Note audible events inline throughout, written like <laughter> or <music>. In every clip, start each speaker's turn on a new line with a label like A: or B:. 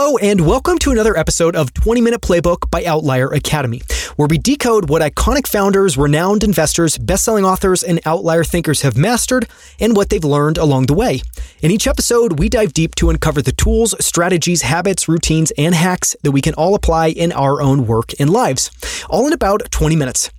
A: Hello, and welcome to another episode of 20 Minute Playbook by Outlier Academy, where we decode what iconic founders, renowned investors, best selling authors, and outlier thinkers have mastered and what they've learned along the way. In each episode, we dive deep to uncover the tools, strategies, habits, routines, and hacks that we can all apply in our own work and lives, all in about 20 minutes.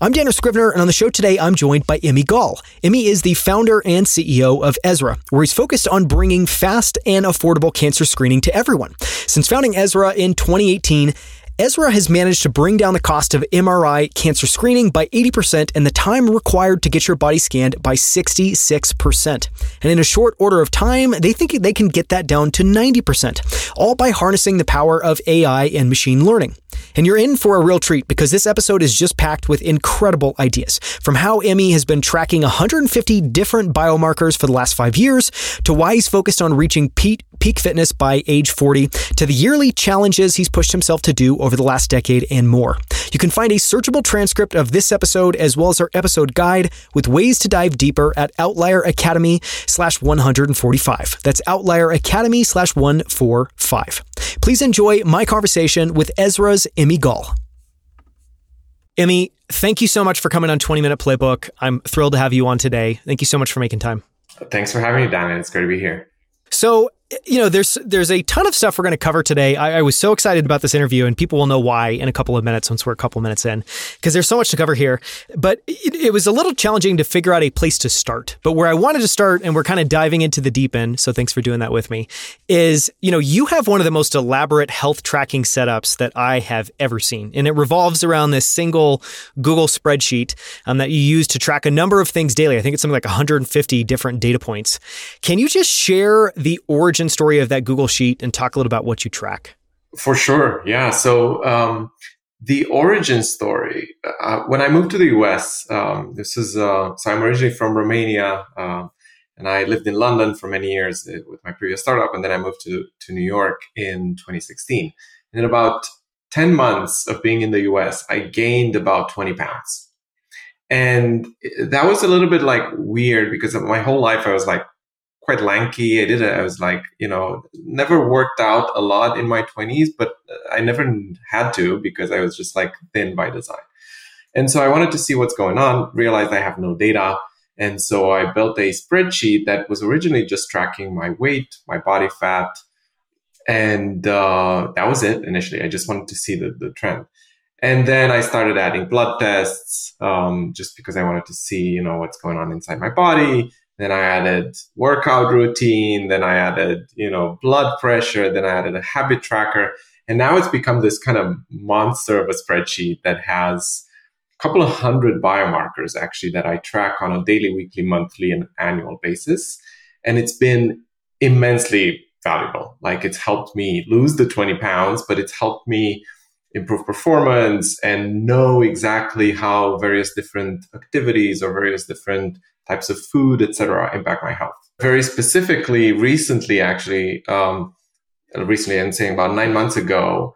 A: I'm Daniel Scrivener, and on the show today, I'm joined by Emi Gal. Emmy is the founder and CEO of Ezra, where he's focused on bringing fast and affordable cancer screening to everyone. Since founding Ezra in 2018, Ezra has managed to bring down the cost of MRI cancer screening by 80% and the time required to get your body scanned by 66%. And in a short order of time, they think they can get that down to 90%, all by harnessing the power of AI and machine learning. And you're in for a real treat because this episode is just packed with incredible ideas. From how Emi has been tracking 150 different biomarkers for the last five years, to why he's focused on reaching peak, peak fitness by age 40, to the yearly challenges he's pushed himself to do over the last decade, and more. You can find a searchable transcript of this episode as well as our episode guide with ways to dive deeper at Outlier Academy slash 145. That's Outlier Academy slash 145. Please enjoy my conversation with Ezra's Emi Gal. Emi, thank you so much for coming on 20 Minute Playbook. I'm thrilled to have you on today. Thank you so much for making time.
B: Thanks for having me, Dan. It's great to be here.
A: So, you know, there's there's a ton of stuff we're going to cover today. I, I, was so excited about this interview, and people will know why in a couple of minutes once we're a couple minutes in, because there's so much to cover here. But it, it, was a little challenging to figure out a place to start. But where I wanted to start, and we're kind of diving into the deep end, so thanks for doing that with me. Is you know you have one of the most elaborate health tracking setups that I have ever seen, and it revolves around this single Google spreadsheet um, that you use to track a number of things daily. I think it's something like 150 different data points. Can you just share the origin origin story of that Google Sheet and talk a little about what you track?
B: For sure. Yeah. So, um, the origin story, uh, when I moved to the US, um, this is, uh, so I'm originally from Romania, uh, and I lived in London for many years uh, with my previous startup. And then I moved to, to New York in 2016. And in about 10 months of being in the US, I gained about 20 pounds. And that was a little bit like weird because my whole life I was like quite lanky. I did it. I was like, you know, never worked out a lot in my 20s, but I never had to because I was just like thin by design. And so I wanted to see what's going on, realized I have no data. And so I built a spreadsheet that was originally just tracking my weight, my body fat. And uh, that was it initially. I just wanted to see the, the trend. And then I started adding blood tests um, just because I wanted to see, you know, what's going on inside my body then I added workout routine. Then I added, you know, blood pressure. Then I added a habit tracker. And now it's become this kind of monster of a spreadsheet that has a couple of hundred biomarkers actually that I track on a daily, weekly, monthly, and annual basis. And it's been immensely valuable. Like it's helped me lose the 20 pounds, but it's helped me improve performance and know exactly how various different activities or various different types of food, etc., impact my health. Very specifically, recently, actually, um, recently, I'm saying about nine months ago,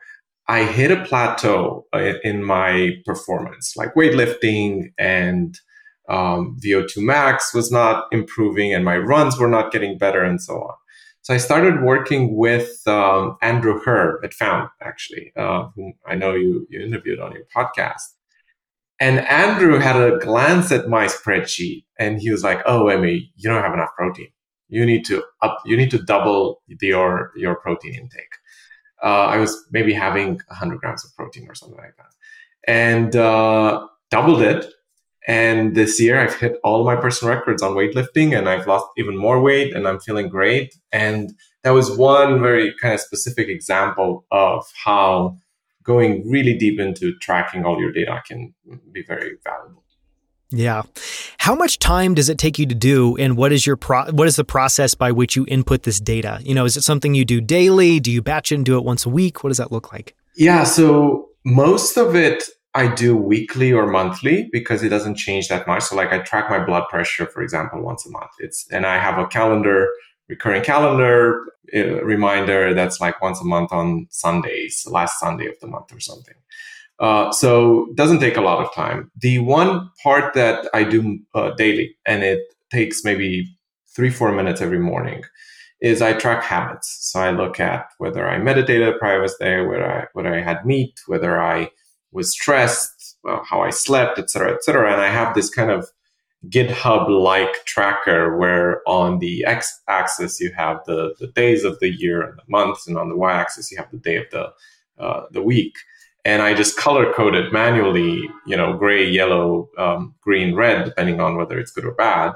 B: I hit a plateau uh, in my performance, like weightlifting and um, VO2 max was not improving, and my runs were not getting better, and so on. So I started working with um, Andrew Herr at Fount, actually, uh, whom I know you, you interviewed on your podcast. And Andrew had a glance at my spreadsheet and he was like, Oh, Emi, you don't have enough protein. You need to up, you need to double your, your protein intake. Uh, I was maybe having 100 grams of protein or something like that. And uh, doubled it. And this year I've hit all my personal records on weightlifting and I've lost even more weight and I'm feeling great. And that was one very kind of specific example of how going really deep into tracking all your data can be very valuable.
A: Yeah. How much time does it take you to do and what is your pro- what is the process by which you input this data? You know, is it something you do daily? Do you batch it and do it once a week? What does that look like?
B: Yeah, so most of it I do weekly or monthly because it doesn't change that much. So like I track my blood pressure for example once a month. It's and I have a calendar recurring calendar reminder that's like once a month on Sundays, last Sunday of the month or something. Uh, so it doesn't take a lot of time. The one part that I do uh, daily, and it takes maybe three, four minutes every morning, is I track habits. So I look at whether I meditated prior was there, whether I, whether I had meat, whether I was stressed, how I slept, etc., etc. And I have this kind of GitHub-like tracker where on the x-axis you have the, the days of the year and the months, and on the y-axis you have the day of the uh, the week. And I just color coded manually, you know, gray, yellow, um, green, red, depending on whether it's good or bad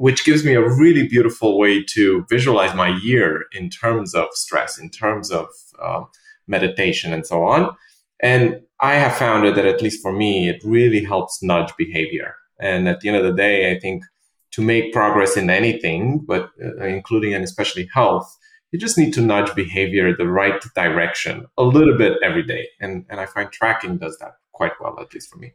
B: which gives me a really beautiful way to visualize my year in terms of stress, in terms of uh, meditation, and so on. And I have found that at least for me, it really helps nudge behavior. And at the end of the day, I think to make progress in anything, but uh, including and especially health, you just need to nudge behavior the right direction a little bit every day. And, and I find tracking does that quite well, at least for me.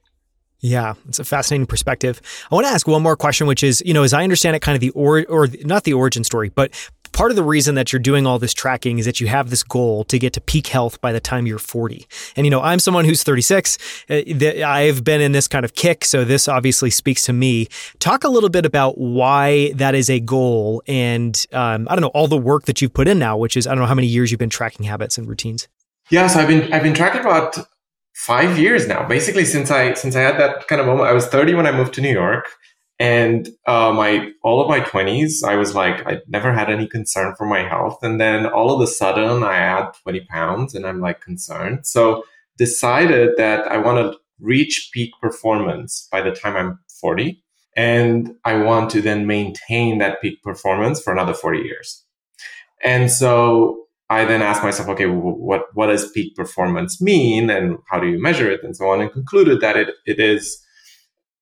A: Yeah, it's a fascinating perspective. I want to ask one more question, which is, you know, as I understand it, kind of the or or not the origin story, but part of the reason that you're doing all this tracking is that you have this goal to get to peak health by the time you're 40. And you know, I'm someone who's 36. Uh, I've been in this kind of kick, so this obviously speaks to me. Talk a little bit about why that is a goal, and um, I don't know all the work that you've put in now, which is I don't know how many years you've been tracking habits and routines.
B: Yes, I've been I've been tracking about five years now, basically since I since I had that kind of moment. I was 30 when I moved to New York, and uh, my all of my 20s, I was like, I never had any concern for my health, and then all of a sudden, I add 20 pounds, and I'm like concerned. So decided that I want to reach peak performance by the time I'm 40, and I want to then maintain that peak performance for another 40 years. And so I then asked myself, okay, what what does peak performance mean, and how do you measure it, and so on, and concluded that it it is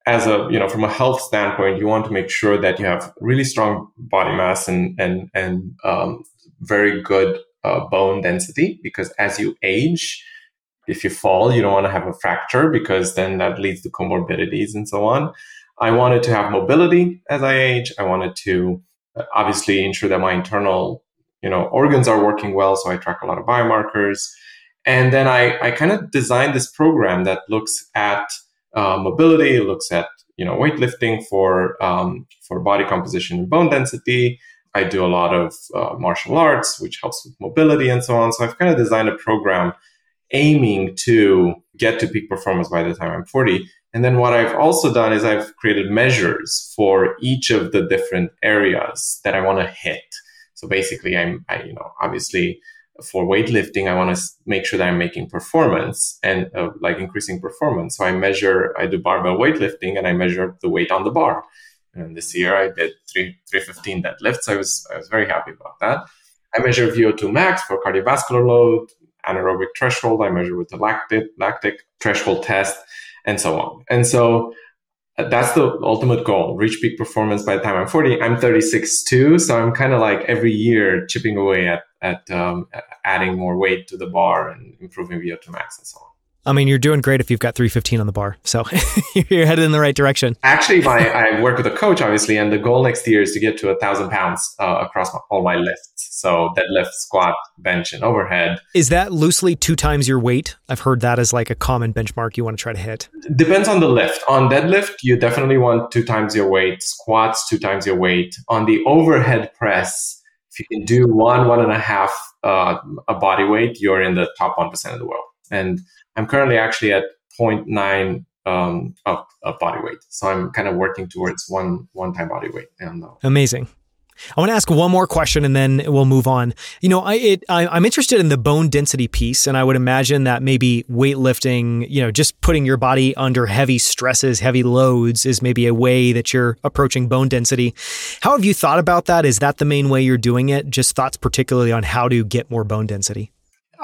B: as a you know from a health standpoint, you want to make sure that you have really strong body mass and and and um, very good uh, bone density, because as you age, if you fall, you don't want to have a fracture because then that leads to comorbidities and so on. I wanted to have mobility as I age. I wanted to uh, obviously ensure that my internal you know, organs are working well. So I track a lot of biomarkers. And then I, I kind of designed this program that looks at uh, mobility, looks at, you know, weightlifting for, um, for body composition and bone density. I do a lot of uh, martial arts, which helps with mobility and so on. So I've kind of designed a program aiming to get to peak performance by the time I'm 40. And then what I've also done is I've created measures for each of the different areas that I want to hit. So basically, I'm, I, you know, obviously for weightlifting, I want to make sure that I'm making performance and uh, like increasing performance. So I measure, I do barbell weightlifting and I measure the weight on the bar. And this year I did three, 315 deadlifts. I was, I was very happy about that. I measure VO2 max for cardiovascular load, anaerobic threshold. I measure with the lactic, lactic threshold test and so on. And so that's the ultimate goal reach peak performance by the time i'm 40 i'm 36 too so i'm kind of like every year chipping away at, at um, adding more weight to the bar and improving vo2 max and so on
A: I mean, you're doing great if you've got 315 on the bar. So <laughs> you're headed in the right direction.
B: Actually, my, I work with a coach, obviously, and the goal next year is to get to a thousand pounds uh, across my, all my lifts. So deadlift, squat, bench, and overhead.
A: Is that loosely two times your weight? I've heard that as like a common benchmark you want to try to hit.
B: Depends on the lift. On deadlift, you definitely want two times your weight. Squats, two times your weight. On the overhead press, if you can do one, one and a half uh, a body weight, you're in the top 1% of the world. And I'm currently actually at 0.9 um, of, of body weight. So I'm kind of working towards one one time body weight. And, uh,
A: Amazing. I want to ask one more question and then we'll move on. You know, I, it, I am interested in the bone density piece, and I would imagine that maybe weightlifting, you know, just putting your body under heavy stresses, heavy loads, is maybe a way that you're approaching bone density. How have you thought about that? Is that the main way you're doing it? Just thoughts, particularly on how to get more bone density.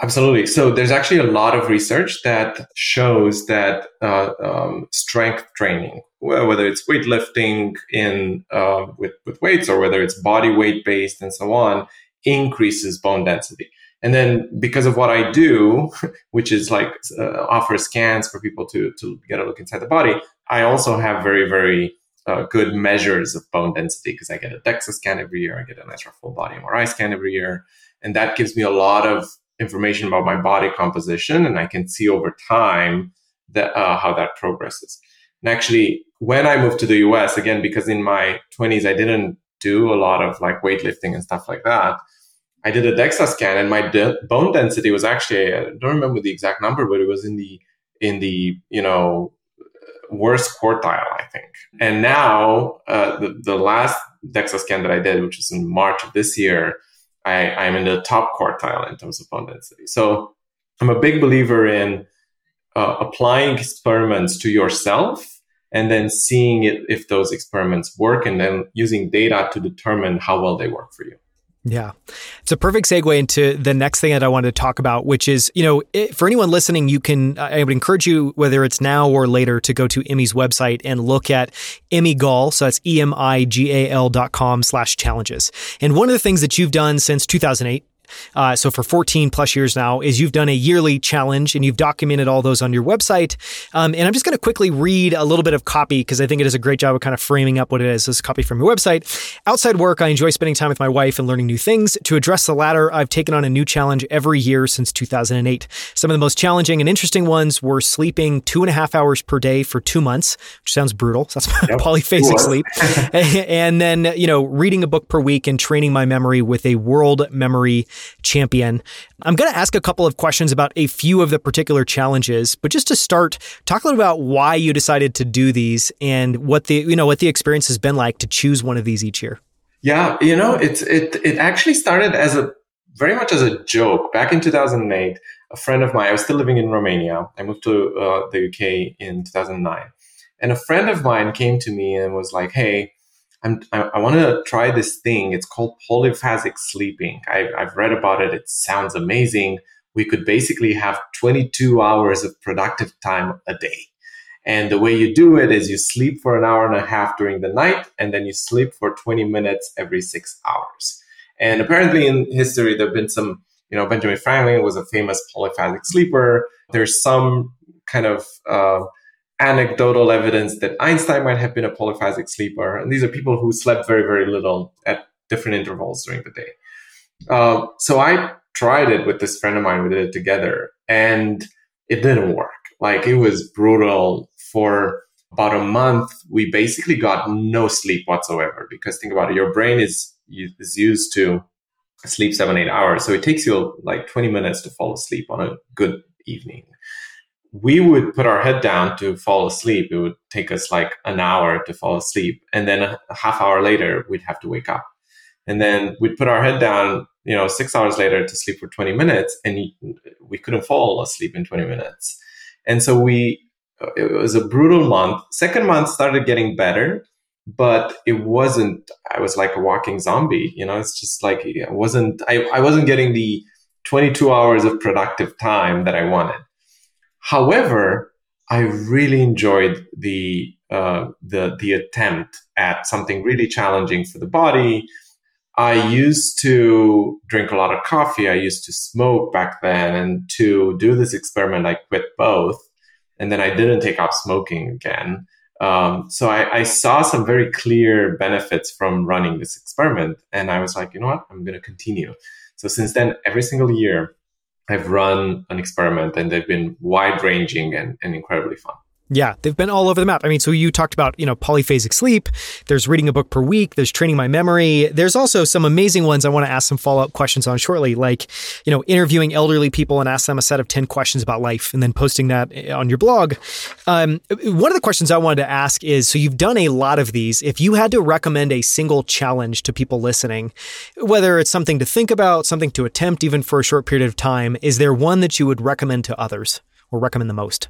B: Absolutely. So there's actually a lot of research that shows that uh, um, strength training, whether it's weightlifting in uh, with with weights or whether it's body weight based and so on, increases bone density. And then because of what I do, <laughs> which is like uh, offer scans for people to to get a look inside the body, I also have very very uh, good measures of bone density because I get a DEXA scan every year, I get an extra full body MRI scan every year, and that gives me a lot of information about my body composition and I can see over time that uh, how that progresses. And actually, when I moved to the US, again, because in my 20s I didn't do a lot of like weightlifting and stuff like that, I did a DEXA scan and my de- bone density was actually I don't remember the exact number, but it was in the in the you know worst quartile, I think. And now uh, the the last DEXA scan that I did, which was in March of this year, I, I'm in the top quartile in terms of bone density. So I'm a big believer in uh, applying experiments to yourself and then seeing it, if those experiments work and then using data to determine how well they work for you.
A: Yeah. It's a perfect segue into the next thing that I wanted to talk about, which is, you know, it, for anyone listening, you can, I would encourage you, whether it's now or later, to go to Emi's website and look at Emigal. So that's E-M-I-G-A-L dot com slash challenges. And one of the things that you've done since 2008 uh, so for 14 plus years now, is you've done a yearly challenge and you've documented all those on your website. Um, and I'm just going to quickly read a little bit of copy because I think it does a great job of kind of framing up what it is. This is copy from your website. Outside work, I enjoy spending time with my wife and learning new things. To address the latter, I've taken on a new challenge every year since 2008. Some of the most challenging and interesting ones were sleeping two and a half hours per day for two months, which sounds brutal. So that's <laughs> yep. polyphasic sleep. <laughs> and then, you know, reading a book per week and training my memory with a world memory champion. I'm going to ask a couple of questions about a few of the particular challenges, but just to start, talk a little about why you decided to do these and what the you know what the experience has been like to choose one of these each year.
B: Yeah, you know, it's it it actually started as a very much as a joke back in 2008. A friend of mine, I was still living in Romania. I moved to uh, the UK in 2009, and a friend of mine came to me and was like, "Hey." I'm, I, I want to try this thing. It's called polyphasic sleeping. I, I've read about it. It sounds amazing. We could basically have 22 hours of productive time a day. And the way you do it is you sleep for an hour and a half during the night, and then you sleep for 20 minutes every six hours. And apparently, in history, there have been some, you know, Benjamin Franklin was a famous polyphasic sleeper. There's some kind of uh, anecdotal evidence that Einstein might have been a polyphasic sleeper. And these are people who slept very, very little at different intervals during the day. Uh, so I tried it with this friend of mine. We did it together and it didn't work. Like it was brutal for about a month. We basically got no sleep whatsoever because think about it. Your brain is, is used to sleep seven, eight hours. So it takes you like 20 minutes to fall asleep on a good evening we would put our head down to fall asleep. It would take us like an hour to fall asleep. And then a half hour later, we'd have to wake up. And then we'd put our head down, you know, six hours later to sleep for 20 minutes. And we couldn't fall asleep in 20 minutes. And so we, uh, it was a brutal month. Second month started getting better, but it wasn't, I was like a walking zombie. You know, it's just like, it wasn't, I, I wasn't getting the 22 hours of productive time that I wanted. However, I really enjoyed the uh, the the attempt at something really challenging for the body. I used to drink a lot of coffee. I used to smoke back then, and to do this experiment, I quit both, and then I didn't take up smoking again. Um, so I, I, saw some very clear benefits from running this experiment, and I was like, you know what, I'm going to continue. So since then, every single year, I've run an experiment and they've been wide ranging and, and incredibly fun.
A: Yeah, they've been all over the map. I mean, so you talked about, you know, polyphasic sleep. There's reading a book per week. There's training my memory. There's also some amazing ones I want to ask some follow up questions on shortly, like, you know, interviewing elderly people and ask them a set of 10 questions about life and then posting that eh, on your blog. Um, one of the questions I wanted to ask is so you've done a lot of these. If you had to recommend a single challenge to people listening, whether it's something to think about, something to attempt, even for a short period of time, is there one that you would recommend to others or recommend the most?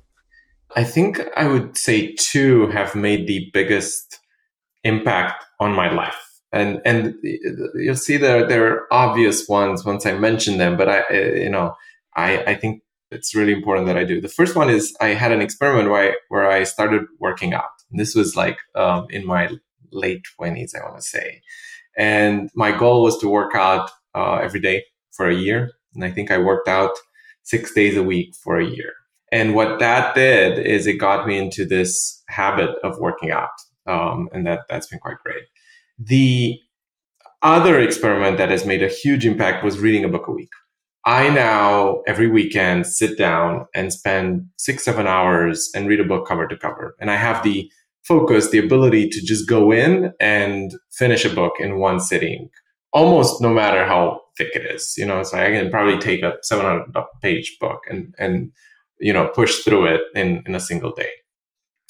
B: I think I would say two have made the biggest impact on my life. And and you'll see there there are obvious ones once I mention them, but I you know I I think it's really important that I do. The first one is I had an experiment where I, where I started working out. This was like um, in my late twenties, I want to say, and my goal was to work out uh, every day for a year. And I think I worked out six days a week for a year. And what that did is it got me into this habit of working out. Um, and that, that's been quite great. The other experiment that has made a huge impact was reading a book a week. I now every weekend sit down and spend six, seven hours and read a book cover to cover. And I have the focus, the ability to just go in and finish a book in one sitting, almost no matter how thick it is. You know, so I can probably take a 700 page book and, and, you know, push through it in, in a single day.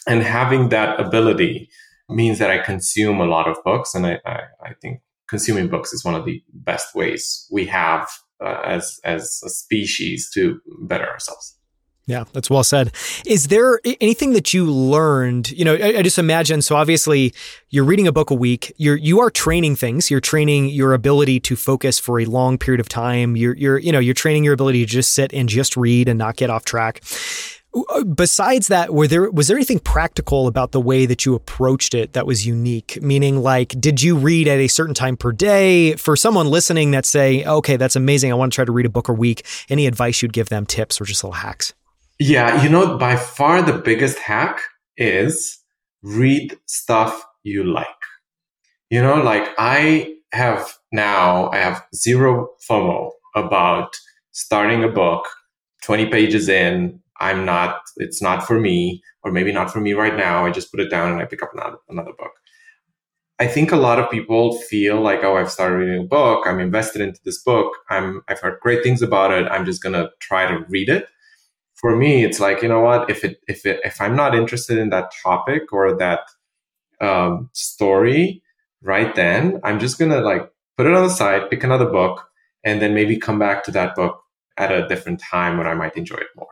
B: And having that ability means that I consume a lot of books. And I, I, I think consuming books is one of the best ways we have uh, as, as a species to better ourselves.
A: Yeah, that's well said. Is there anything that you learned? You know, I, I, just imagine. So obviously, you're reading a book a week. You're you are training things. You're training your ability to focus for a long period of time. You're you're you know you're training your ability to just sit and just read and not get off track. Uh, besides that, were there was there anything practical about the way that you approached it that was unique? Meaning, like, did you read at a certain time per day? For someone listening that say, "Okay, that's amazing. I want to try to read a book a week." Any advice you'd give them? Tips or just little hacks?
B: Yeah, you know, by far the biggest hack is read stuff you like. You know, like I have now, I have zero FOMO about starting a book 20 pages in. I'm not, it's not for me, or maybe not for me right now. I just put it down and I pick up another, another book. I think a lot of people feel like, oh, I've started reading a book. I'm invested into this book. I'm, I've heard great things about it. I'm just going to try to read it for me, it's like, you know what, if it, if it, if I'm not interested in that topic or that um, story right then, I'm just going to like put it on the side, pick another book, and then maybe come back to that book at a different time when I might enjoy it more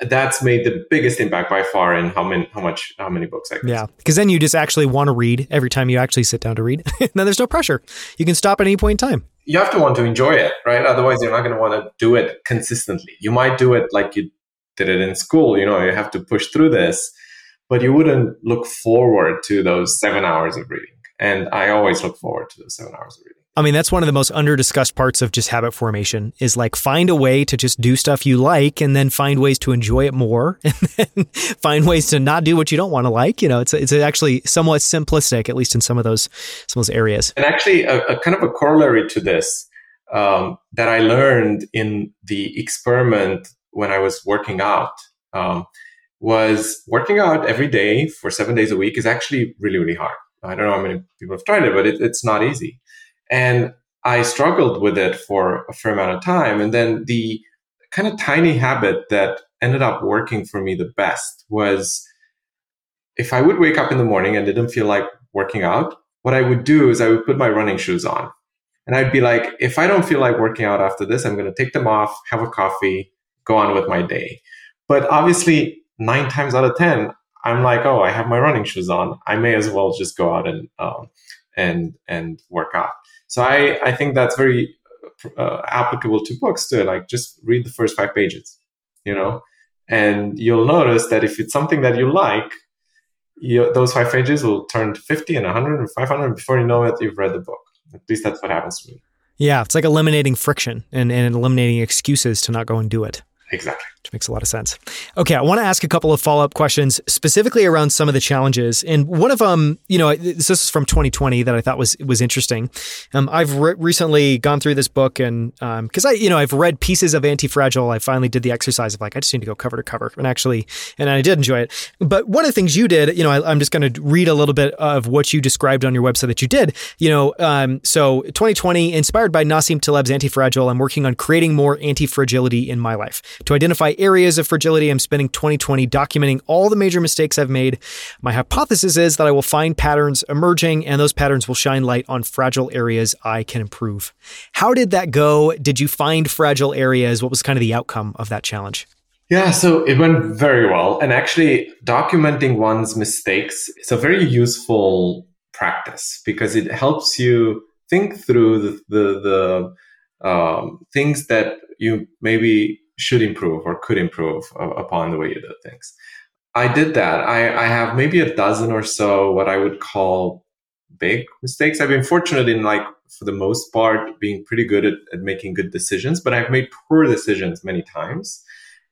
B: that's made the biggest impact by far in how many how much how many books I
A: Yeah, because then you just actually want to read every time you actually sit down to read. <laughs> then there's no pressure. You can stop at any point in time.
B: You have to want to enjoy it, right? Otherwise, you're not going to want to do it consistently. You might do it like you did it in school. You know, you have to push through this, but you wouldn't look forward to those seven hours of reading. And I always look forward to those seven hours of reading.
A: I mean, that's one of the most under discussed parts of just habit formation is like find a way to just do stuff you like and then find ways to enjoy it more <laughs> and then find ways to not do what you don't want to like. You know, it's, it's actually somewhat simplistic, at least in some of those, some of those areas.
B: And actually a, a kind of a corollary to this, um, that I learned in the experiment when I was working out, um, was working out every day for seven days a week is actually really, really hard. I don't know how many people have tried it, but it, it's not easy. And I struggled with it for a fair amount of time. And then the kind of tiny habit that ended up working for me the best was if I would wake up in the morning and didn't feel like working out, what I would do is I would put my running shoes on. And I'd be like, if I don't feel like working out after this, I'm going to take them off, have a coffee, go on with my day. But obviously, nine times out of 10, I'm like, oh, I have my running shoes on. I may as well just go out and, um, and, and work out. So I, I think that's very uh, applicable to books too. Like just read the first five pages, you know, and you'll notice that if it's something that you like, you, those five pages will turn to 50 and 100 and 500 before you know it, you've read the book. At least that's what happens to me.
A: Yeah, it's like eliminating friction and, and eliminating excuses to not go and do it.
B: Exactly.
A: Which makes a lot of sense. Okay, I want to ask a couple of follow up questions specifically around some of the challenges. And one of them, you know, this is from 2020 that I thought was was interesting. Um, I've re- recently gone through this book, and because um, I, you know, I've read pieces of Antifragile. I finally did the exercise of like I just need to go cover to cover, and actually, and I did enjoy it. But one of the things you did, you know, I, am just going to read a little bit of what you described on your website that you did. You know, um, so 2020, inspired by Nassim Taleb's Antifragile, I'm working on creating more anti fragility in my life. To identify areas of fragility, I'm spending 2020 documenting all the major mistakes I've made. My hypothesis is that I will find patterns emerging, and those patterns will shine light on fragile areas I can improve. How did that go? Did you find fragile areas? What was kind of the outcome of that challenge?
B: Yeah, so it went very well. And actually, documenting one's mistakes is a very useful practice because it helps you think through the, the, the um, things that you maybe should improve or could improve upon the way you do things. I did that. I, I have maybe a dozen or so what I would call big mistakes. I've been fortunate in like for the most part being pretty good at, at making good decisions, but I've made poor decisions many times.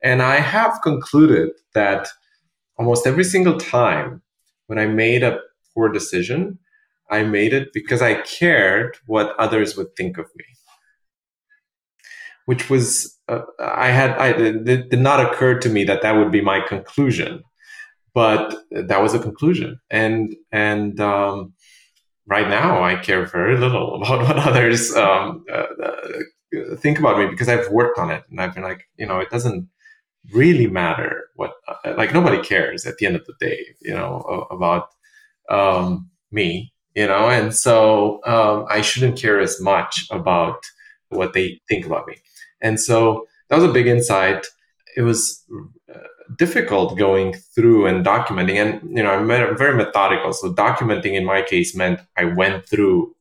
B: And I have concluded that almost every single time when I made a poor decision, I made it because I cared what others would think of me which was uh, I had I it did not occur to me that that would be my conclusion. but that was a conclusion. And, and, um, right now I care very little <laughs> about what others, um, uh, uh, think about me because I've worked on it and I've been like, you know, it doesn't really matter what, uh, like nobody cares at the end of the day, you know, about, um, me, you know, and so, um, I shouldn't care as much about what they think about me. And so that was a big insight. It was uh, difficult going through and documenting. And, you know, I'm very methodical. So documenting in my case meant I went through,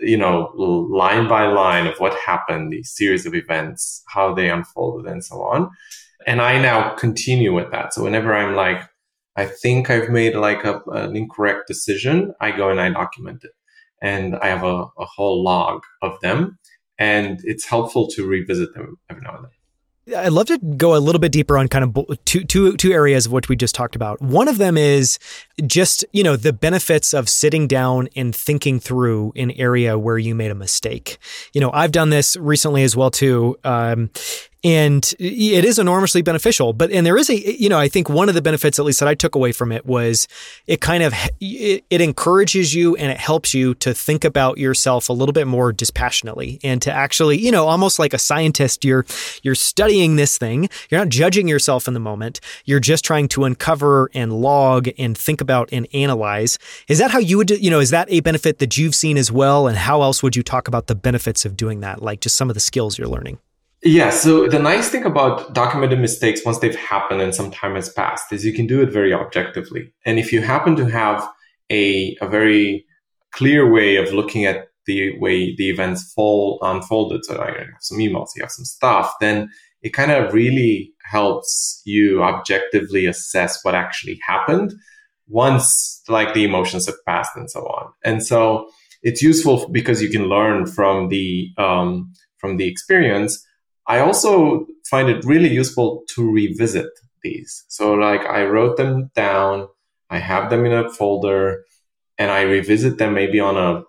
B: you know, line by line of what happened, the series of events, how they unfolded and so on. And I now continue with that. So whenever I'm like, I think I've made like a, an incorrect decision, I go and I document it. And I have a, a whole log of them and it's helpful to revisit them every now and then.
A: I'd love to go a little bit deeper on kind of two, two, two areas of what we just talked about. One of them is just, you know, the benefits of sitting down and thinking through an area where you made a mistake. You know, I've done this recently as well too. Um, and it is enormously beneficial but and there is a you know i think one of the benefits at least that i took away from it was it kind of it, it, encourages you and it helps you to think about yourself a little bit more dispassionately and to actually you know almost like a scientist you're you're studying this thing. You're not judging yourself in the moment. You're just trying to uncover and log and think about and analyze. Is that how you would you know is that a benefit that you've seen as well? And how else would you talk about the benefits of doing that? Like just some of the skills you're learning
B: yeah. So the nice thing about documented mistakes, once they've happened and some time has passed, is you can do it very objectively. And if you happen to have a, a very clear way of looking at the way the events fall unfolded, so you have some emails, you have some stuff, then it kind of really helps you objectively assess what actually happened once like the emotions have passed and so on. And so it's useful because you can learn from the um, from the experience I also find it really useful to revisit these. So, like, I wrote them down, I have them in a folder, and I revisit them maybe on a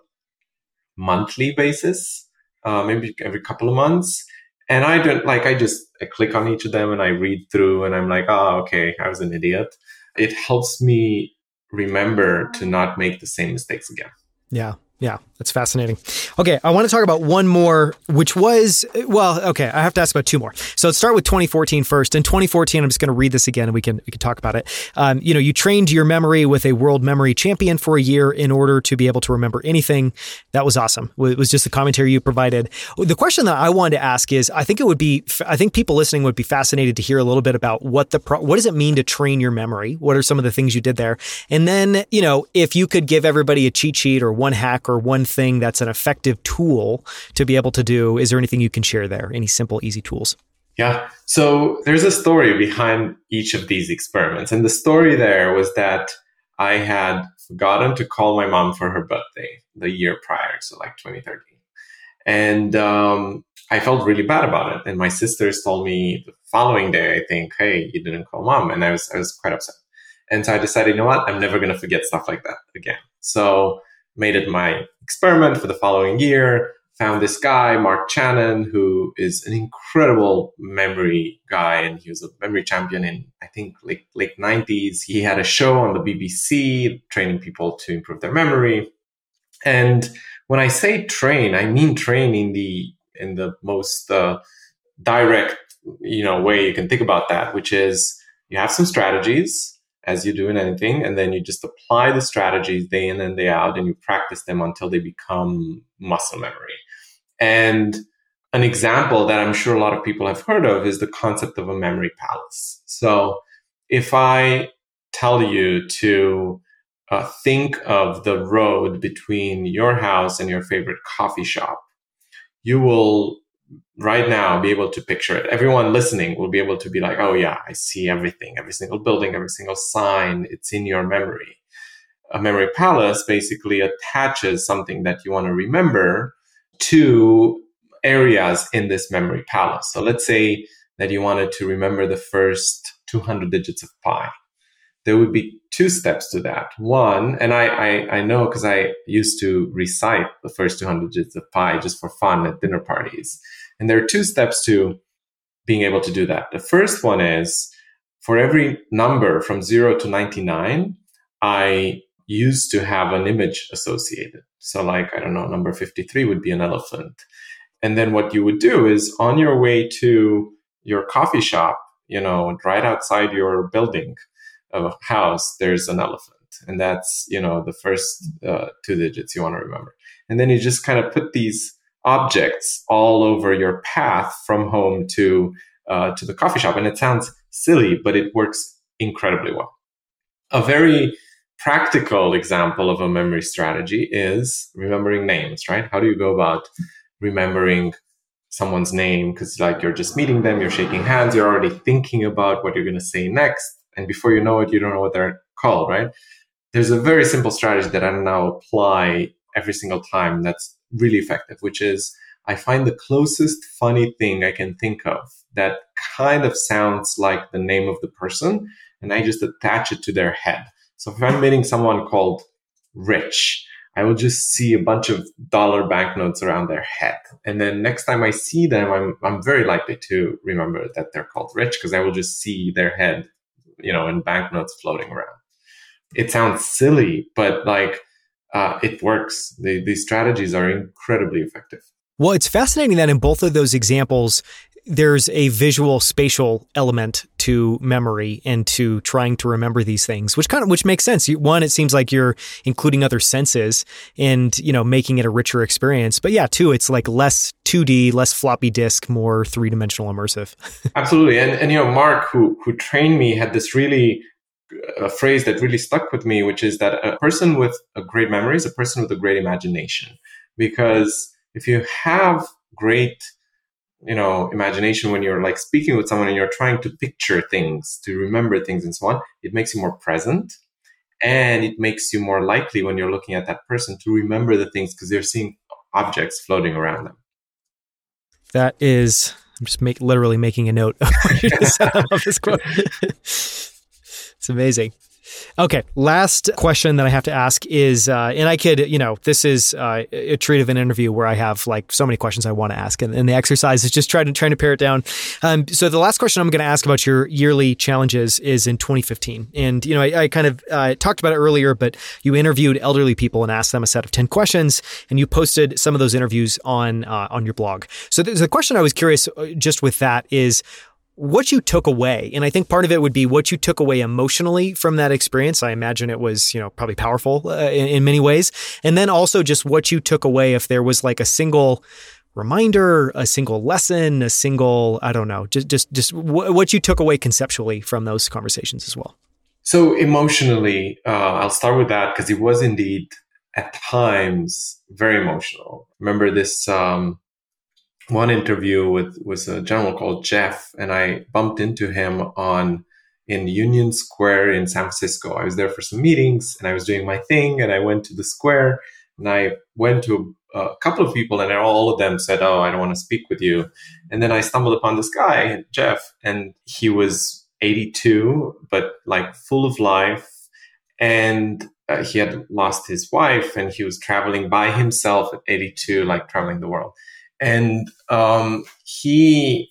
B: monthly basis, uh, maybe every couple of months. And I don't like, I just I click on each of them and I read through, and I'm like, oh, okay, I was an idiot. It helps me remember to not make the same mistakes again.
A: Yeah. Yeah, that's fascinating. Okay, I want to talk about one more, which was, well, okay, I have to ask about two more. So let's start with 2014 first. In 2014, I'm just going to read this again and we can, we can talk about it. Um, you know, you trained your memory with a world memory champion for a year in order to be able to remember anything. That was awesome. It was just the commentary you provided. The question that I wanted to ask is, I think it would be, I think people listening would be fascinated to hear a little bit about what the, pro, what does it mean to train your memory? What are some of the things you did there? And then, you know, if you could give everybody a cheat sheet or one hack or one thing that's an effective tool to be able to do, is there anything you can share there? Any simple, easy tools?
B: Yeah. So there's a story behind each of these experiments. And the story there was that I had forgotten to call my mom for her birthday the year prior, so like 2013. And um, I felt really bad about it. And my sisters told me the following day, I think, hey, you didn't call mom. And I was, I was quite upset. And so I decided, you know what? I'm never going to forget stuff like that again. So made it my experiment for the following year. Found this guy, Mark Channon, who is an incredible memory guy, and he was a memory champion in I think late late nineties. He had a show on the BBC training people to improve their memory. And when I say train, I mean train in the in the most uh, direct you know way you can think about that, which is you have some strategies as you do in anything. And then you just apply the strategies day in and day out and you practice them until they become muscle memory. And an example that I'm sure a lot of people have heard of is the concept of a memory palace. So if I tell you to uh, think of the road between your house and your favorite coffee shop, you will right now be able to picture it. Everyone listening will be able to be like, oh yeah, I see everything, every single building, every single sign. It's in your memory. A memory palace basically attaches something that you want to remember to areas in this memory palace. So let's say that you wanted to remember the first 200 digits of pi. There would be two steps to that. One, and I, I, I know because I used to recite the first 200 digits of pi just for fun at dinner parties. And there are two steps to being able to do that. The first one is for every number from zero to 99, I used to have an image associated. So, like, I don't know, number 53 would be an elephant. And then what you would do is on your way to your coffee shop, you know, right outside your building of a house, there's an elephant. And that's, you know, the first uh, two digits you want to remember. And then you just kind of put these objects all over your path from home to uh, to the coffee shop. And it sounds silly, but it works incredibly well. A very practical example of a memory strategy is remembering names, right? How do you go about remembering someone's name? Because like you're just meeting them, you're shaking hands, you're already thinking about what you're going to say next. And before you know it, you don't know what they're called, right? There's a very simple strategy that I now apply every single time that's really effective, which is I find the closest funny thing I can think of that kind of sounds like the name of the person, and I just attach it to their head. So if I'm meeting someone called Rich, I will just see a bunch of dollar banknotes around their head. And then next time I see them, I'm, I'm very likely to remember that they're called Rich because I will just see their head, you know, in banknotes floating around. It sounds silly, but like uh, it works. The, these strategies are incredibly effective.
A: Well, it's fascinating that in both of those examples, there's a visual spatial element to memory and to trying to remember these things which kind of which makes sense. One it seems like you're including other senses and you know making it a richer experience. But yeah two it's like less 2d less floppy disk more three-dimensional immersive. <laughs>
B: Absolutely. And and you know mark who who trained me had this really a phrase that really stuck with me which is that a person with a great memory is a person with a great imagination. Because if you have great you know imagination when you're like speaking with someone and you're trying to picture things to remember things and so on it makes you more present and it makes you more likely when you're looking at that person to remember the things because they're seeing objects floating around them.
A: That is i'm just make, literally making a note of this quote. <laughs> It's amazing Okay, last question that I have to ask is, uh, and I could, you know, this is uh, a treat of an interview where I have like so many questions I want to ask, and, and the exercise is just trying to trying to pare it down. Um, so the last question I'm going to ask about your yearly challenges is in 2015, and you know, I, I kind of uh, talked about it earlier, but you interviewed elderly people and asked them a set of 10 questions, and you posted some of those interviews on uh, on your blog. So the question I was curious uh, just with that is what you took away. And I think part of it would be what you took away emotionally from that experience. I imagine it was, you know, probably powerful uh, in, in many ways. And then also just what you took away if there was like a single reminder, a single lesson, a single, I don't know, just, just, just w- what you took away conceptually from those conversations as well.
B: So emotionally, uh, I'll start with that because it was indeed at times very emotional. Remember this, um, one interview with was a general called Jeff, and I bumped into him on in Union Square in San Francisco. I was there for some meetings, and I was doing my thing, and I went to the square, and I went to a couple of people, and all of them said, "Oh, I don't want to speak with you." And then I stumbled upon this guy, Jeff, and he was 82, but like full of life, and uh, he had lost his wife, and he was traveling by himself at 82, like traveling the world and um, he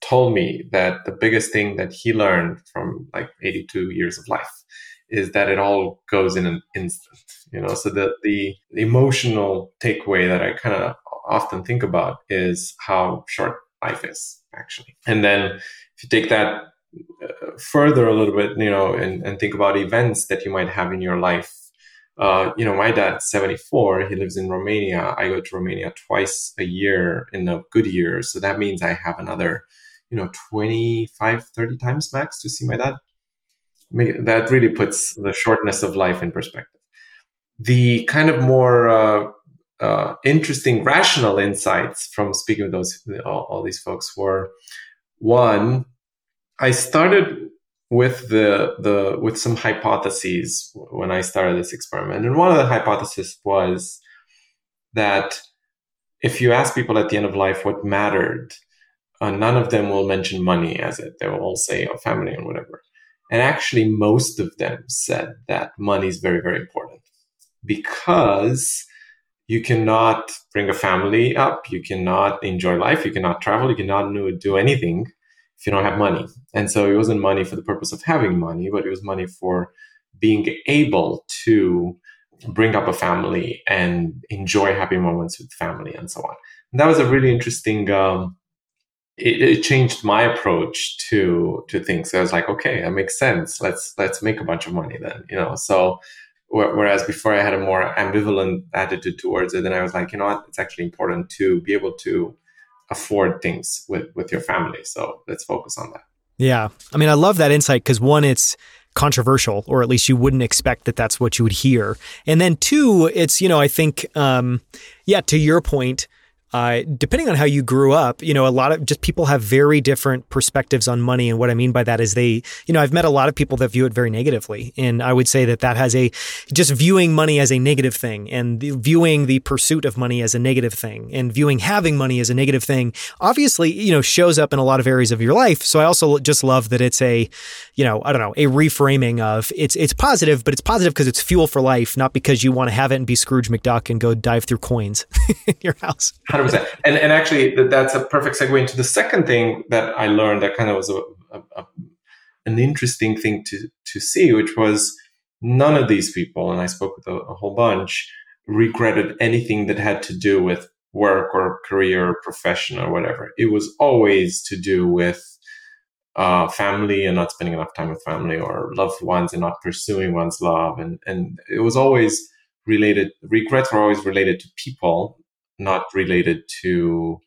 B: told me that the biggest thing that he learned from like 82 years of life is that it all goes in an instant you know? So that the, the emotional takeaway that i kind of often think about is how short life is actually. And then if you take that uh, further a little bit you know and, and think about events that you might have in your life uh, you know, my dad's 74. He lives in Romania. I go to Romania twice a year in a good year. So that means I have another, you know, 25, 30 times max to see my dad. That really puts the shortness of life in perspective. The kind of more uh, uh, interesting rational insights from speaking with those all, all these folks were one, I started with the the with some hypotheses when I started this experiment. And one of the hypotheses was that if you ask people at the end of life what mattered, uh, none of them will mention money as it. They will all say oh, family and whatever. And actually, most of them said that money is very, very important because you cannot bring a family up, you cannot enjoy life, you cannot travel, you cannot do anything if you don't have money. And so it wasn't money for the purpose of having money, but it was money for being able to bring up a family and enjoy happy moments with family and so on. And that was a really interesting. Um, it, it, changed my approach to to things. So I was like, okay, that makes sense. Let's let's make a bunch of money then, you know. So whereas before I had a more ambivalent attitude towards it, then I was like, you know what, it's actually important to be able to afford things with with your family. So let's focus on that.
A: Yeah, I mean, I love that insight because one, it's controversial, or at least you wouldn't expect that that's what you would hear. And then two, it's, you know, I think, um, yeah, to your point, uh, depending on how you grew up, you know, a lot of just people have very different perspectives on money. And what I mean by that is they, you know, I've met a lot of people that view it very negatively. And I would say that that has a, just viewing money as a negative thing and the, viewing the pursuit of money as a negative thing and viewing having money as a negative thing, obviously, you know, shows up in a lot of areas of your life. So I also just love that it's a, you know, I don't know, a reframing of it's, it's positive, but it's positive because it's fuel for life, not because you want to have it and be Scrooge McDuck and go dive through coins <laughs> in your house.
B: 100%. And, and actually, that's a perfect segue into the second thing that I learned that kind of was a, a, a, an interesting thing to, to see, which was none of these people, and I spoke with a, a whole bunch, regretted anything that had to do with work or career or profession or whatever. It was always to do with uh, family and not spending enough time with family or loved ones and not pursuing one's love. And, and it was always related, regrets were always related to people not related to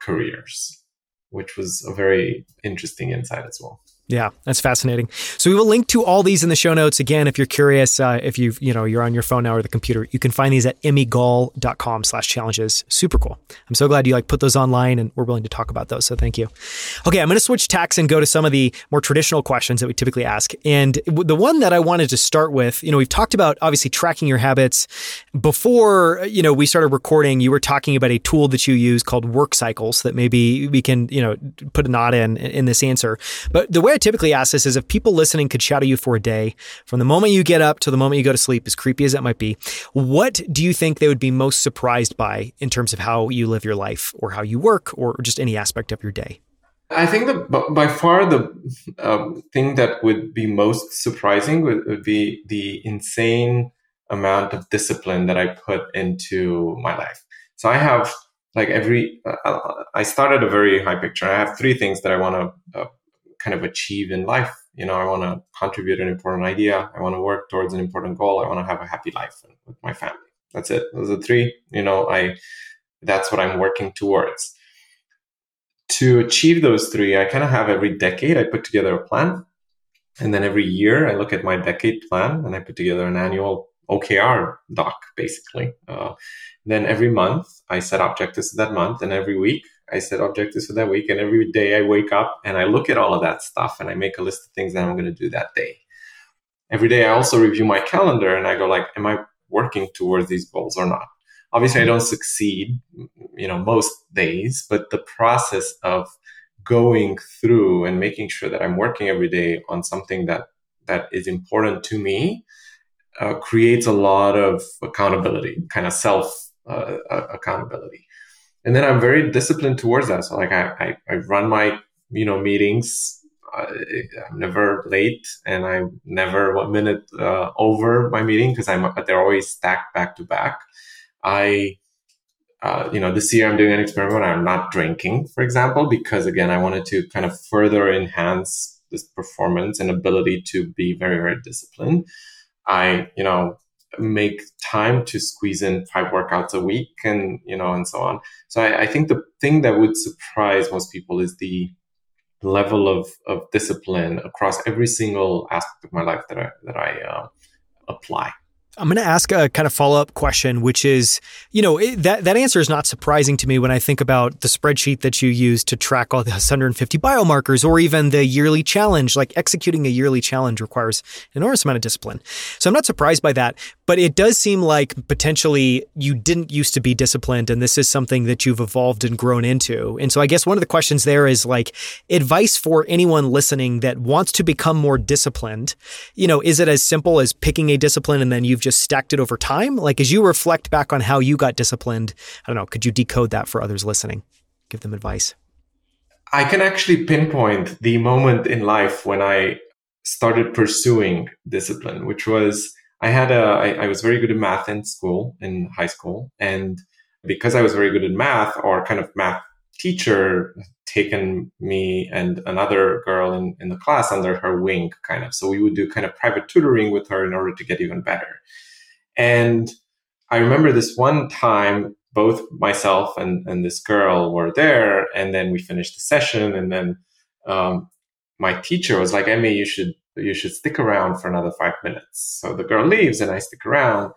B: careers, which was a very interesting insight as well.
A: Yeah, that's fascinating. So we will link to all these in the show notes. Again, if you're curious, uh, if you you know you're on your phone now or the computer, you can find these at emigal.com slash challenges. Super cool. I'm so glad you like put those online and we're willing to talk about those. So thank you. Okay, I'm going to switch tacks and go to some of the more traditional questions that we typically ask. And the one that I wanted to start with, you know, we've talked about obviously tracking your habits. Before you know we started recording, you were talking about a tool that you use called Work Cycles that maybe we can you know put a nod in in this answer. But the way I typically ask this is if people listening could shadow you for a day, from the moment you get up to the moment you go to sleep, as creepy as that might be, what do you think they would be most surprised by in terms of how you live your life or how you work or just any aspect of your day?
B: I think that by far the um, thing that would be most surprising would, would be the insane amount of discipline that I put into my life. So I have like every, uh, I started a very high picture. I have three things that I want to uh, kind of achieve in life. You know, I want to contribute an important idea. I want to work towards an important goal. I want to have a happy life with my family. That's it. Those are three. You know, I that's what I'm working towards. To achieve those three, I kind of have every decade I put together a plan. And then every year I look at my decade plan and I put together an annual OKR doc, basically. Uh, then every month I set objectives that month, and every week I set objectives for that week. And every day I wake up and I look at all of that stuff and I make a list of things that I'm going to do that day. Every day I also review my calendar and I go like, am I working towards these goals or not? Obviously I don't succeed, you know, most days, but the process of going through and making sure that I'm working every day on something that that is important to me uh, creates a lot of accountability, kind of self uh, uh accountability and then I'm very disciplined towards that. So like I, I, I run my, you know, meetings. Uh, I'm never late and I'm never one minute uh, over my meeting because I'm, they're always stacked back to back. I, uh, you know, this year I'm doing an experiment. I'm not drinking, for example, because again, I wanted to kind of further enhance this performance and ability to be very, very disciplined. I, you know, make time to squeeze in five workouts a week and you know and so on so I, I, think the thing that would surprise most people is the level of, of discipline across every single aspect of my life that i that i uh, apply
A: I'm going to ask a kind of follow up question, which is, you know, it, that that answer is not surprising to me when I think about the spreadsheet that you use to track all the 150 biomarkers, or even the yearly challenge. Like executing a yearly challenge requires an enormous amount of discipline. So I'm not surprised by that, but it does seem like potentially you didn't used to be disciplined, and this is something that you've evolved and grown into. And so I guess one of the questions there is like advice for anyone listening that wants to become more disciplined. You know, is it as simple as picking a discipline and then you've just stacked it over time? Like, as you reflect back on how you got disciplined, I don't know, could you decode that for others listening? Give them advice.
B: I can actually pinpoint the moment in life when I started pursuing discipline, which was I had a I, I was very good at math in school in high school, and because I was very good at math, or kind of math teacher taken me and another girl in, in the class under her wing, kind of. So we would do kind of private tutoring with her in order to get even better. And I remember this one time, both myself and, and this girl were there, and then we finished the session, and then um, my teacher was like, "Emi, you should you should stick around for another five minutes." So the girl leaves, and I stick around,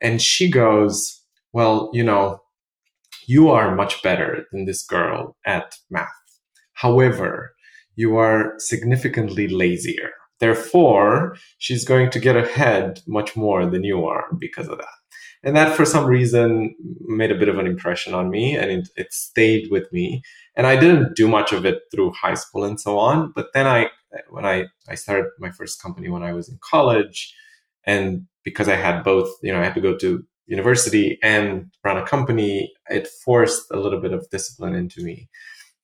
B: and she goes, "Well, you know, you are much better than this girl at math. However, you are significantly lazier. Therefore, she's going to get ahead much more than you are because of that. And that, for some reason, made a bit of an impression on me and it, it stayed with me. And I didn't do much of it through high school and so on. But then I, when I, I started my first company when I was in college, and because I had both, you know, I had to go to university and run a company, it forced a little bit of discipline into me.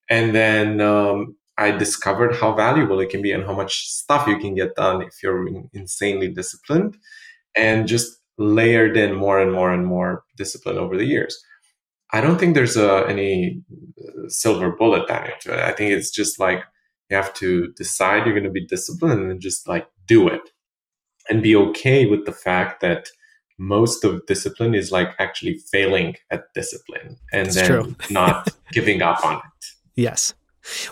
B: And then um, I discovered how valuable it can be and how much stuff you can get done if you're insanely disciplined and just layered in more and more and more discipline over the years. I don't think there's a, any uh, silver bullet Daniel to it. I think it's just like you have to decide you're going to be disciplined and just like do it and be okay with the fact that most of discipline is like actually failing at discipline and That's then not giving up on it. <laughs>
A: Yes.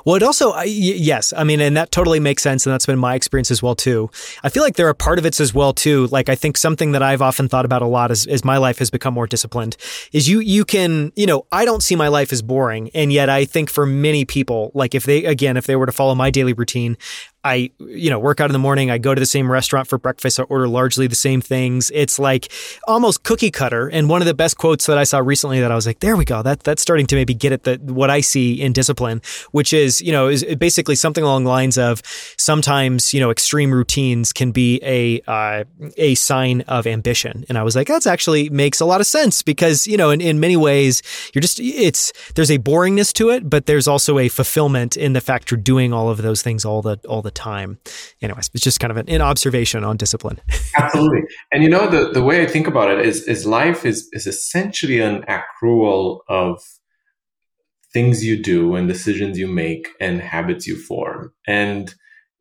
A: Well, it also, yes, I mean, and that totally makes sense. And that's been my experience as well, too. I feel like there are part of it as well, too. Like, I think something that I've often thought about a lot as, as my life has become more disciplined is you, you can, you know, I don't see my life as boring. And yet I think for many people, like if they, again, if they were to follow my daily routine, I, you know, work out in the morning. I go to the same restaurant for breakfast. I order largely the same things. It's like almost cookie cutter. And one of the best quotes that I saw recently that I was like, there we go. That that's starting to maybe get at the what I see in discipline, which is, you know, is basically something along the lines of sometimes, you know, extreme routines can be a uh, a sign of ambition. And I was like, that's actually makes a lot of sense because, you know, in, in many ways, you're just it's there's a boringness to it, but there's also a fulfillment in the fact you're doing all of those things all the all the the time. Anyways, it's just kind of an, an observation on discipline. <laughs>
B: Absolutely. And you know, the, the way I think about it is, is life is, is essentially an accrual of things you do and decisions you make and habits you form. And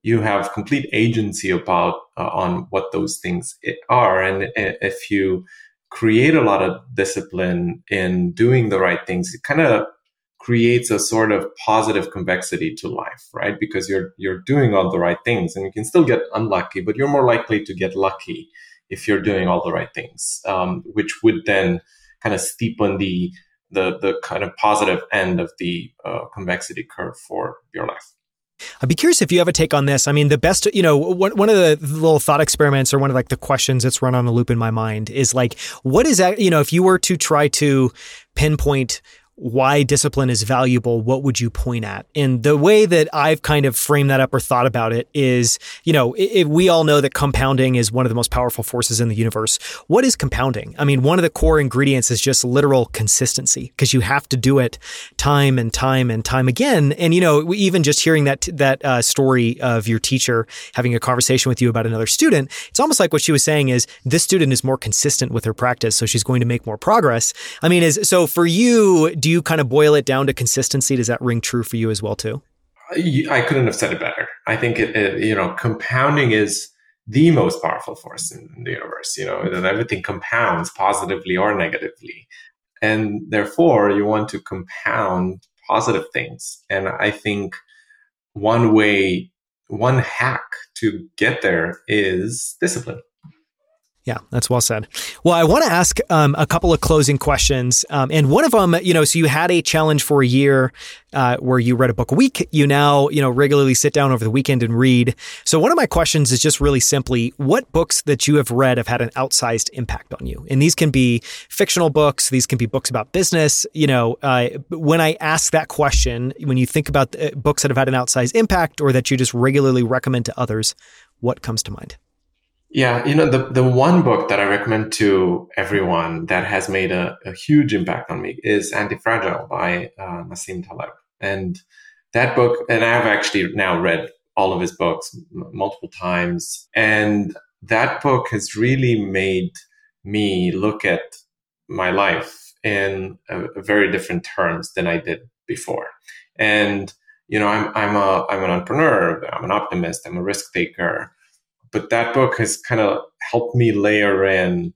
B: you have complete agency about uh, on what those things are. And if you create a lot of discipline in doing the right things, it kind of creates a sort of positive convexity to life, right? Because you're you're doing all the right things, and you can still get unlucky, but you're more likely to get lucky if you're doing all the right things, um, which would then kind of steepen the the the kind of positive end of the uh, convexity curve for your life.
A: I'd be curious if you have a take on this. I mean, the best, you know, one of the little thought experiments or one of like the questions that's run on a loop in my mind is like, what is that, you know, if you were to try to pinpoint why discipline is valuable, what would you point at? And the way that I've kind of framed that up or thought about it is, you know, we all know that compounding is one of the most powerful forces in the universe. What is compounding? I mean, one of the core ingredients is just literal consistency because you have to do it time and time and time again. And, you know, even just hearing that, that uh, story of your teacher having a conversation with you about another student, it's almost like what she was saying is this student is more consistent with her practice. So she's going to make more progress. I mean, is so for you, do you kind of boil it down to consistency? Does that ring true for you as well too?
B: I couldn't have said it better. I think it, it, you know compounding is the most powerful force in the universe. You know that everything compounds positively or negatively, and therefore you want to compound positive things. And I think one way, one hack to get there is discipline.
A: Yeah, that's well said. Well, I want to ask um, a couple of closing questions. Um, and one of them, you know, so you had a challenge for a year uh, where you read a book a week. You now, you know, regularly sit down over the weekend and read. So one of my questions is just really simply what books that you have read have had an outsized impact on you? And these can be fictional books, these can be books about business. You know, uh, when I ask that question, when you think about books that have had an outsized impact or that you just regularly recommend to others, what comes to mind?
B: Yeah, you know, the, the one book that I recommend to everyone that has made a, a huge impact on me is Antifragile by uh, Nassim Taleb. And that book, and I've actually now read all of his books m- multiple times. And that book has really made me look at my life in a, a very different terms than I did before. And you know, I'm I'm a I'm an entrepreneur, I'm an optimist, I'm a risk taker. But that book has kind of helped me layer in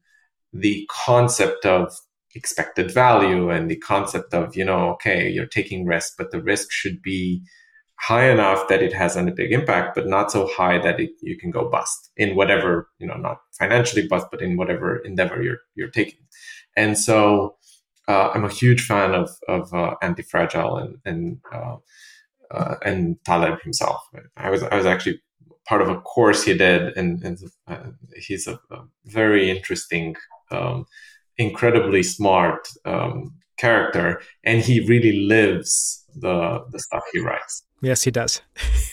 B: the concept of expected value and the concept of, you know, okay, you're taking risk, but the risk should be high enough that it has a big impact, but not so high that it, you can go bust in whatever, you know, not financially bust, but in whatever endeavor you're, you're taking. And so uh, I'm a huge fan of, of uh, Antifragile and, and, uh, uh and Taleb himself. I was, I was actually part of a course he did and, and uh, he's a, a, very interesting, um, incredibly smart um, character and he really lives the, the stuff he writes.
A: Yes, he does.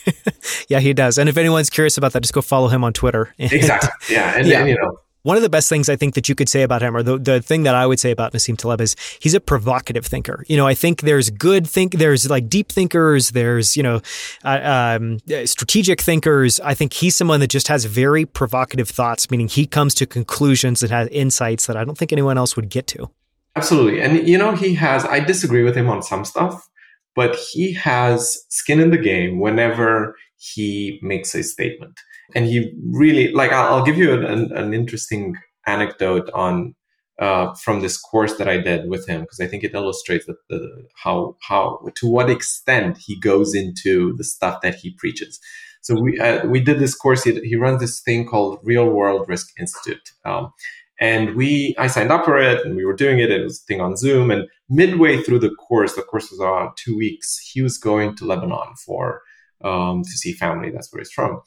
A: <laughs> yeah, he does. And if anyone's curious about that, just go follow him on Twitter. <laughs>
B: exactly. Yeah. And, yeah. And, you know,
A: one of the best things I think that you could say about him, or the, the thing that I would say about Nassim Taleb is he's a provocative thinker. You know, I think there's good think, there's like deep thinkers, there's, you know, uh, um, strategic thinkers. I think he's someone that just has very provocative thoughts, meaning he comes to conclusions and has insights that I don't think anyone else would get to.
B: Absolutely. And, you know, he has, I disagree with him on some stuff but he has skin in the game whenever he makes a statement. And he really, like, I'll, I'll give you an, an, an, interesting anecdote on uh, from this course that I did with him because I think it illustrates the, the, how how to what extent he goes into the stuff that he preaches. So we uh, we did this course. He, he runs this thing called Real World Risk Institute, um, and we, I signed up for it and we were doing it. It was a thing on Zoom. And midway through the course, the course was about two weeks, he was going to Lebanon for, um, to see family. That's where he's from.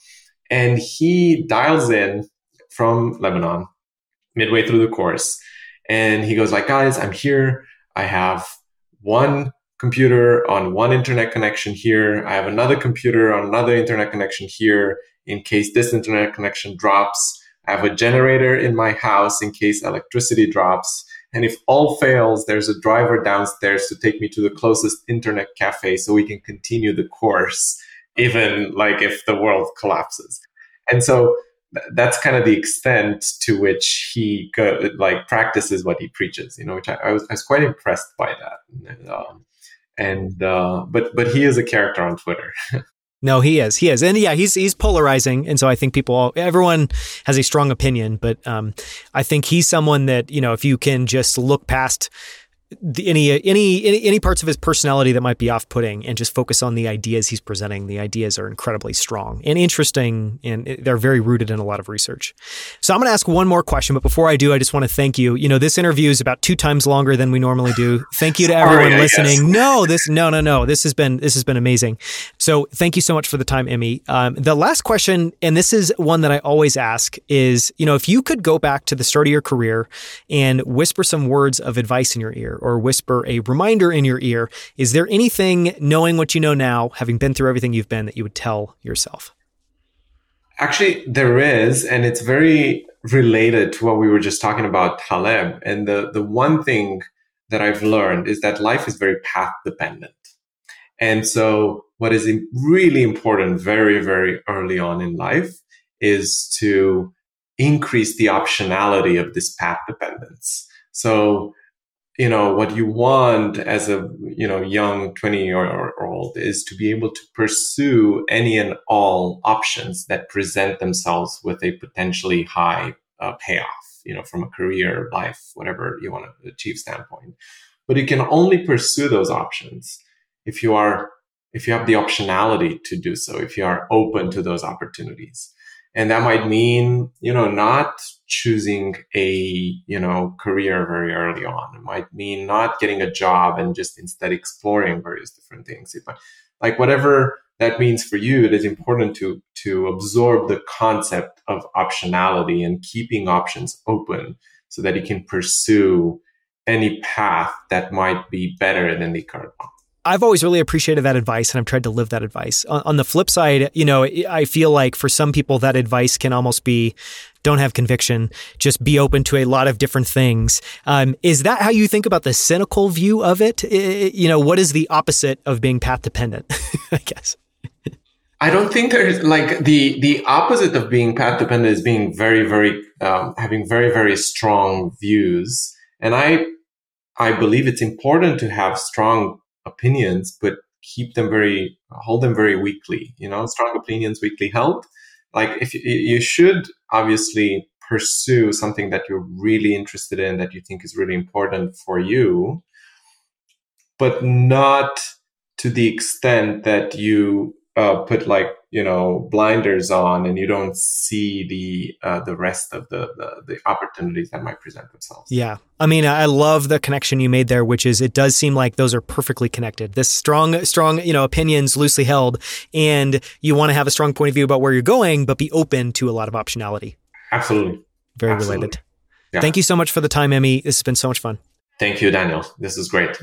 B: And he dials in from Lebanon midway through the course. And he goes like, guys, I'm here. I have one computer on one internet connection here. I have another computer on another internet connection here in case this internet connection drops. I have a generator in my house in case electricity drops. And if all fails, there's a driver downstairs to take me to the closest internet cafe so we can continue the course, even like if the world collapses. And so that's kind of the extent to which he go, like practices what he preaches, you know, which I, I, was, I was quite impressed by that. Um, and uh, but but he is a character on Twitter. <laughs>
A: No, he is. He is. And yeah, he's he's polarizing. And so I think people everyone has a strong opinion, but um, I think he's someone that, you know, if you can just look past the, any, any any any parts of his personality that might be off-putting and just focus on the ideas he's presenting. The ideas are incredibly strong and interesting and they're very rooted in a lot of research. So i'm going to ask one more question but before i do i just want to thank you. You know this interview is about two times longer than we normally do. Thank you to <laughs> everyone listening. No this no no no. This has been this has been amazing. So thank you so much for the time Emi. Um, the last question and this is one that i always ask is you know if you could go back to the start of your career and whisper some words of advice in your ear or whisper a reminder in your ear. Is there anything, knowing what you know now, having been through everything you've been, that you would tell yourself?
B: Actually, there is, and it's very related to what we were just talking about Taleb. And the, the one thing that I've learned is that life is very path dependent. And so, what is really important very, very early on in life is to increase the optionality of this path dependence. So, you know what you want as a you know young 20 year old is to be able to pursue any and all options that present themselves with a potentially high uh, payoff you know from a career life whatever you want to achieve standpoint. But you can only pursue those options if you are if you have the optionality to do so if you are open to those opportunities and that might mean you know not choosing a you know career very early on. It might mean not getting a job and just instead exploring various different things. Like whatever that means for you it is important to to absorb the concept of optionality and keeping options open so that you can pursue any path that might be better than the current one
A: I've always really appreciated that advice and I've tried to live that advice. On, on, the flip side, you know, I feel like for some people that advice can almost be don't have conviction, just be open to a lot of different things. Um, is that how you think about the cynical view of it? You know, what is the opposite of being path dependent, <laughs> I guess?
B: I don't think there's like the the opposite of being path dependent is being very very um, having very very strong views, and I I believe it's important to have strong opinions, but keep them very hold them very weakly. You know, strong opinions weakly held. Like if you, you should obviously pursue something that you're really interested in that you think is really important for you, but not to the extent that you uh, put like you know blinders on and you don't see the uh, the rest of the, the, the opportunities that might present themselves.
A: Yeah. I mean i love the connection you made there which is it does seem like those are perfectly connected. This strong strong you know opinions loosely held and you want to have a strong point of view about where you're going but be open to a lot of optionality.
B: Absolutely.
A: Very
B: absolutely.
A: related. Yeah. thank you so much for the time Emi. This has been so much fun.
B: Thank you daniel. This is great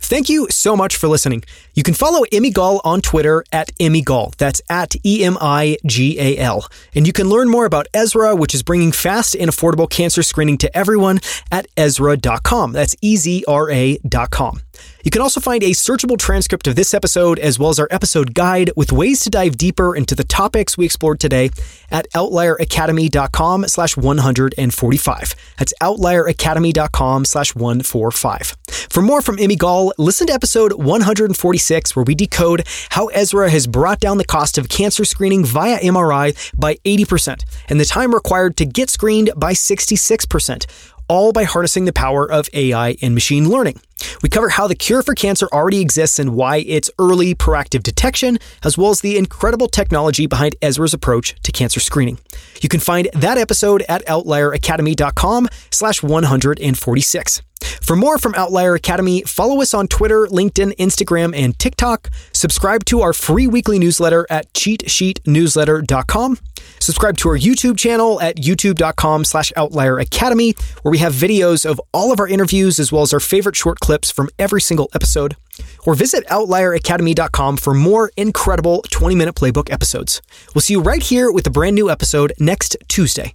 A: Thank you so much for listening. You can follow Emi Gal on Twitter at Emi Gal. That's at E M I G A L. And you can learn more about Ezra, which is bringing fast and affordable cancer screening to everyone at Ezra.com. That's E Z R A.com. You can also find a searchable transcript of this episode as well as our episode guide with ways to dive deeper into the topics we explored today at outlieracademy.com slash 145. That's outlieracademy.com slash 145. For more from Emi Gal, listen to episode 146 where we decode how Ezra has brought down the cost of cancer screening via MRI by 80% and the time required to get screened by 66% all by harnessing the power of AI and machine learning. We cover how the cure for cancer already exists and why it's early proactive detection, as well as the incredible technology behind Ezra's approach to cancer screening. You can find that episode at outlieracademy.com slash 146. For more from Outlier Academy, follow us on Twitter, LinkedIn, Instagram, and TikTok. Subscribe to our free weekly newsletter at cheatsheetnewsletter.com. Subscribe to our YouTube channel at youtube.com slash outlier academy, where we have videos of all of our interviews as well as our favorite short clips from every single episode. Or visit outlieracademy.com for more incredible 20 minute playbook episodes. We'll see you right here with a brand new episode next Tuesday.